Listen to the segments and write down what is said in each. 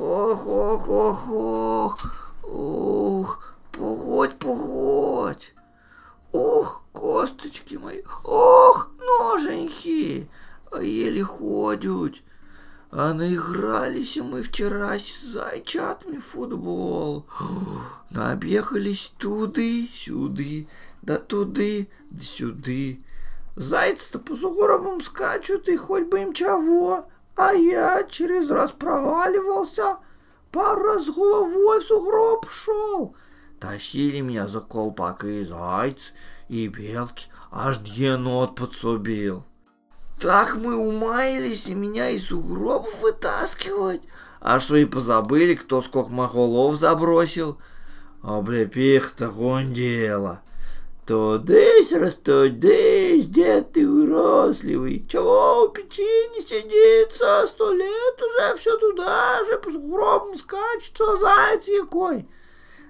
ох, ох, ох, ох. Ух, погодь, погодь. Ох, косточки мои, ох, ноженьки, еле ходят. А наигрались мы вчера с зайчатами в футбол. Набегались туды, сюды, да туды, да сюды. Зайцы-то по сугробам скачут, и хоть бы им чего. А я через раз проваливался, пару раз головой в сугроб шел. Тащили меня за колпак и зайцы, и белки, аж енот подсобил. Так мы умаялись, и меня из сугробов вытаскивать. А что и позабыли, кто сколько махолов забросил. Облепих такое дело. Тудысь, растудысь, дед ты уросливый. Чего у печи не сидится? Сто лет уже все туда же, по сугробам скачется, заяц якой.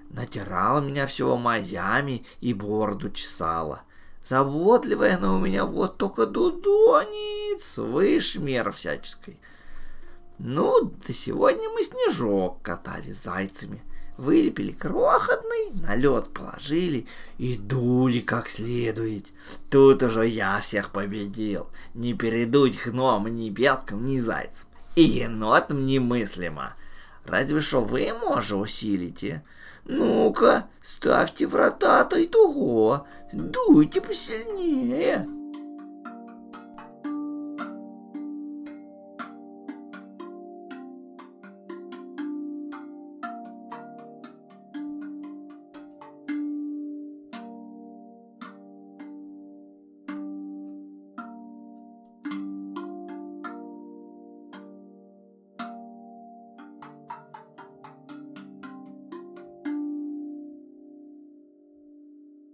Натирала меня всего мазями и бороду чесала. Заботливая она у меня вот только дудонит, выше мер всяческой. Ну, до сегодня мы снежок катали зайцами. Вылепили крохотный, на лед положили и дули как следует. Тут уже я всех победил. Не передуть хном ни белкам, ни зайцам. И енотам немыслимо. Разве что вы, може, усилите. Ну-ка, ставьте врата-то и того, дуйте посильнее.